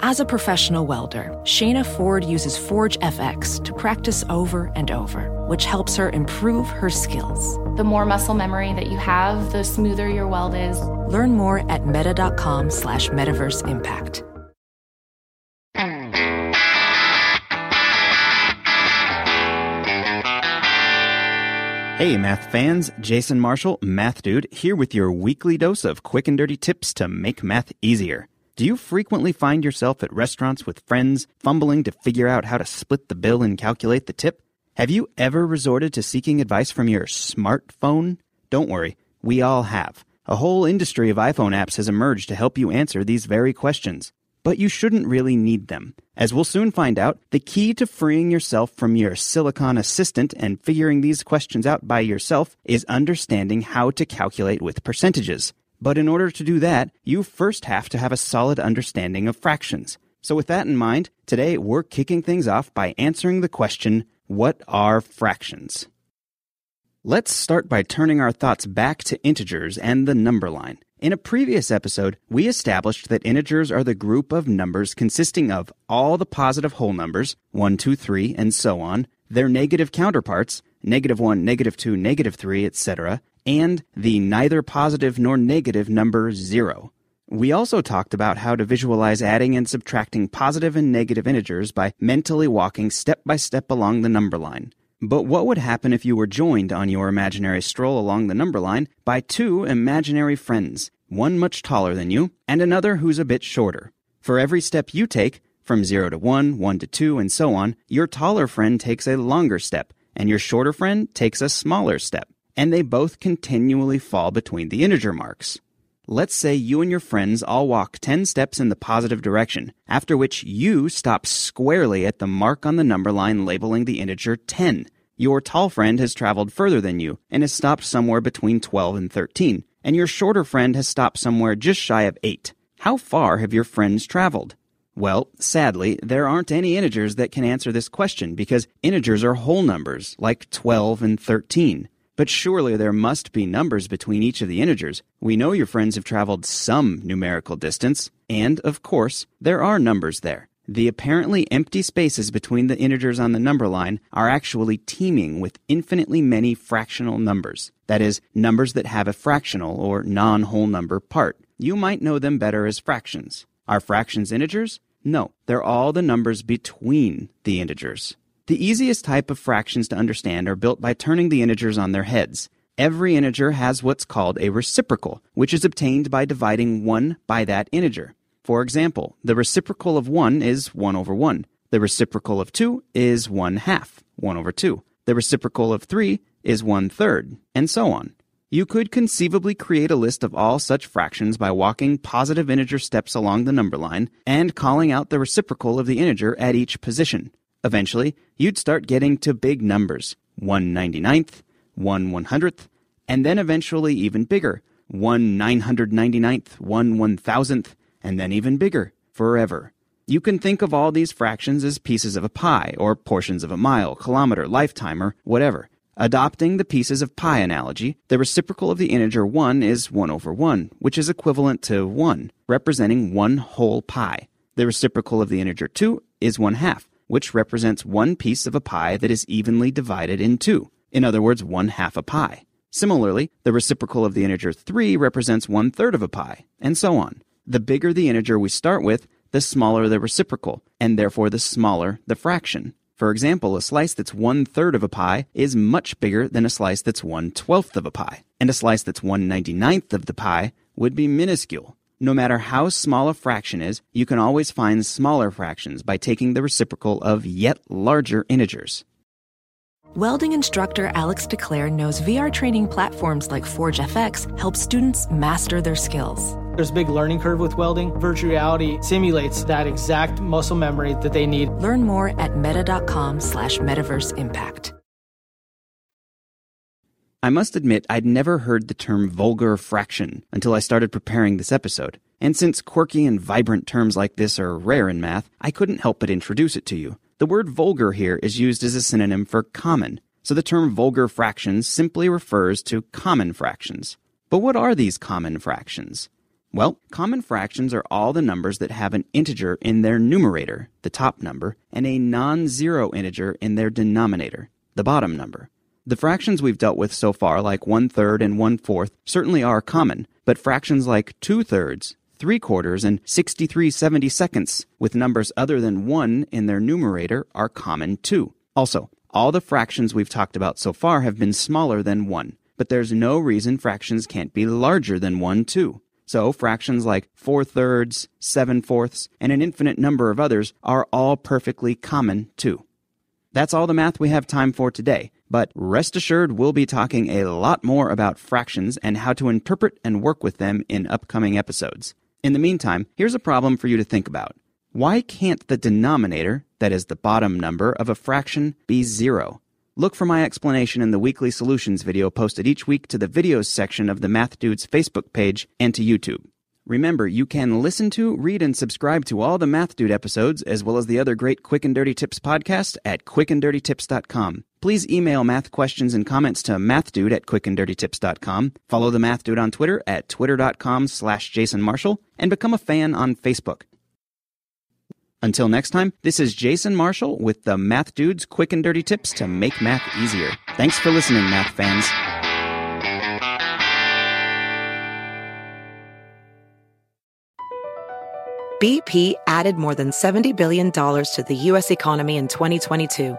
As a professional welder, Shayna Ford uses Forge FX to practice over and over, which helps her improve her skills. The more muscle memory that you have, the smoother your weld is. Learn more at meta.com slash metaverse impact. Hey, math fans, Jason Marshall, Math Dude, here with your weekly dose of quick and dirty tips to make math easier. Do you frequently find yourself at restaurants with friends, fumbling to figure out how to split the bill and calculate the tip? Have you ever resorted to seeking advice from your smartphone? Don't worry, we all have. A whole industry of iPhone apps has emerged to help you answer these very questions but you shouldn't really need them. As we'll soon find out, the key to freeing yourself from your silicon assistant and figuring these questions out by yourself is understanding how to calculate with percentages. But in order to do that, you first have to have a solid understanding of fractions. So with that in mind, today we're kicking things off by answering the question, what are fractions? Let's start by turning our thoughts back to integers and the number line. In a previous episode, we established that integers are the group of numbers consisting of all the positive whole numbers, 1, 2, 3, and so on, their negative counterparts, negative 1, negative 2, negative 3, etc., and the neither positive nor negative number 0. We also talked about how to visualize adding and subtracting positive and negative integers by mentally walking step by step along the number line. But what would happen if you were joined on your imaginary stroll along the number line by two imaginary friends, one much taller than you, and another who's a bit shorter? For every step you take, from 0 to 1, 1 to 2, and so on, your taller friend takes a longer step, and your shorter friend takes a smaller step, and they both continually fall between the integer marks. Let's say you and your friends all walk 10 steps in the positive direction, after which you stop squarely at the mark on the number line labeling the integer 10. Your tall friend has traveled further than you and has stopped somewhere between 12 and 13, and your shorter friend has stopped somewhere just shy of 8. How far have your friends traveled? Well, sadly, there aren't any integers that can answer this question because integers are whole numbers, like 12 and 13. But surely there must be numbers between each of the integers. We know your friends have traveled some numerical distance, and, of course, there are numbers there. The apparently empty spaces between the integers on the number line are actually teeming with infinitely many fractional numbers. That is, numbers that have a fractional or non whole number part. You might know them better as fractions. Are fractions integers? No, they're all the numbers between the integers. The easiest type of fractions to understand are built by turning the integers on their heads. Every integer has what's called a reciprocal, which is obtained by dividing 1 by that integer. For example, the reciprocal of 1 is 1 over 1. The reciprocal of 2 is 1 half, 1 over 2. The reciprocal of 3 is 1 third, and so on. You could conceivably create a list of all such fractions by walking positive integer steps along the number line and calling out the reciprocal of the integer at each position. Eventually, you'd start getting to big numbers 1 99th, 1 100th, and then eventually even bigger 1 999th, 1 1000th, and then even bigger, forever. You can think of all these fractions as pieces of a pie, or portions of a mile, kilometer, lifetime, or whatever. Adopting the pieces of pie analogy, the reciprocal of the integer 1 is 1 over 1, which is equivalent to 1, representing one whole pie. The reciprocal of the integer 2 is 1 half, which represents one piece of a pie that is evenly divided in two. In other words, one half a pie. Similarly, the reciprocal of the integer 3 represents one third of a pie, and so on. The bigger the integer we start with, the smaller the reciprocal, and therefore the smaller the fraction. For example, a slice that's one third of a pie is much bigger than a slice that's one twelfth of a pie, and a slice that's one ninety ninth of the pie would be minuscule. No matter how small a fraction is, you can always find smaller fractions by taking the reciprocal of yet larger integers. Welding instructor Alex DeClaire knows VR training platforms like Forge FX help students master their skills. There's a big learning curve with welding. Virtual reality simulates that exact muscle memory that they need. Learn more at meta.com slash metaverse impact. I must admit, I'd never heard the term vulgar fraction until I started preparing this episode. And since quirky and vibrant terms like this are rare in math, I couldn't help but introduce it to you. The word vulgar here is used as a synonym for common, so the term vulgar fractions simply refers to common fractions. But what are these common fractions? Well, common fractions are all the numbers that have an integer in their numerator, the top number, and a non zero integer in their denominator, the bottom number. The fractions we've dealt with so far, like one third and one fourth, certainly are common, but fractions like two thirds, three quarters, and 63 seventy seconds, with numbers other than one in their numerator, are common too. Also, all the fractions we've talked about so far have been smaller than one, but there's no reason fractions can't be larger than one too. So fractions like four thirds, seven fourths, and an infinite number of others are all perfectly common too. That's all the math we have time for today, but rest assured we'll be talking a lot more about fractions and how to interpret and work with them in upcoming episodes. In the meantime, here's a problem for you to think about. Why can't the denominator, that is the bottom number of a fraction, be zero? Look for my explanation in the weekly solutions video posted each week to the videos section of the Math Dudes Facebook page and to YouTube. Remember, you can listen to, read, and subscribe to all the Math Dude episodes, as well as the other great Quick and Dirty Tips podcast at quickanddirtytips.com. Please email math questions and comments to mathdude at quickanddirtytips.com. Follow the Math Dude on Twitter at twitter.com slash Jason Marshall, and become a fan on Facebook. Until next time, this is Jason Marshall with the Math Dudes quick and dirty tips to make math easier. Thanks for listening, math fans. BP added more than $70 billion to the U.S. economy in 2022.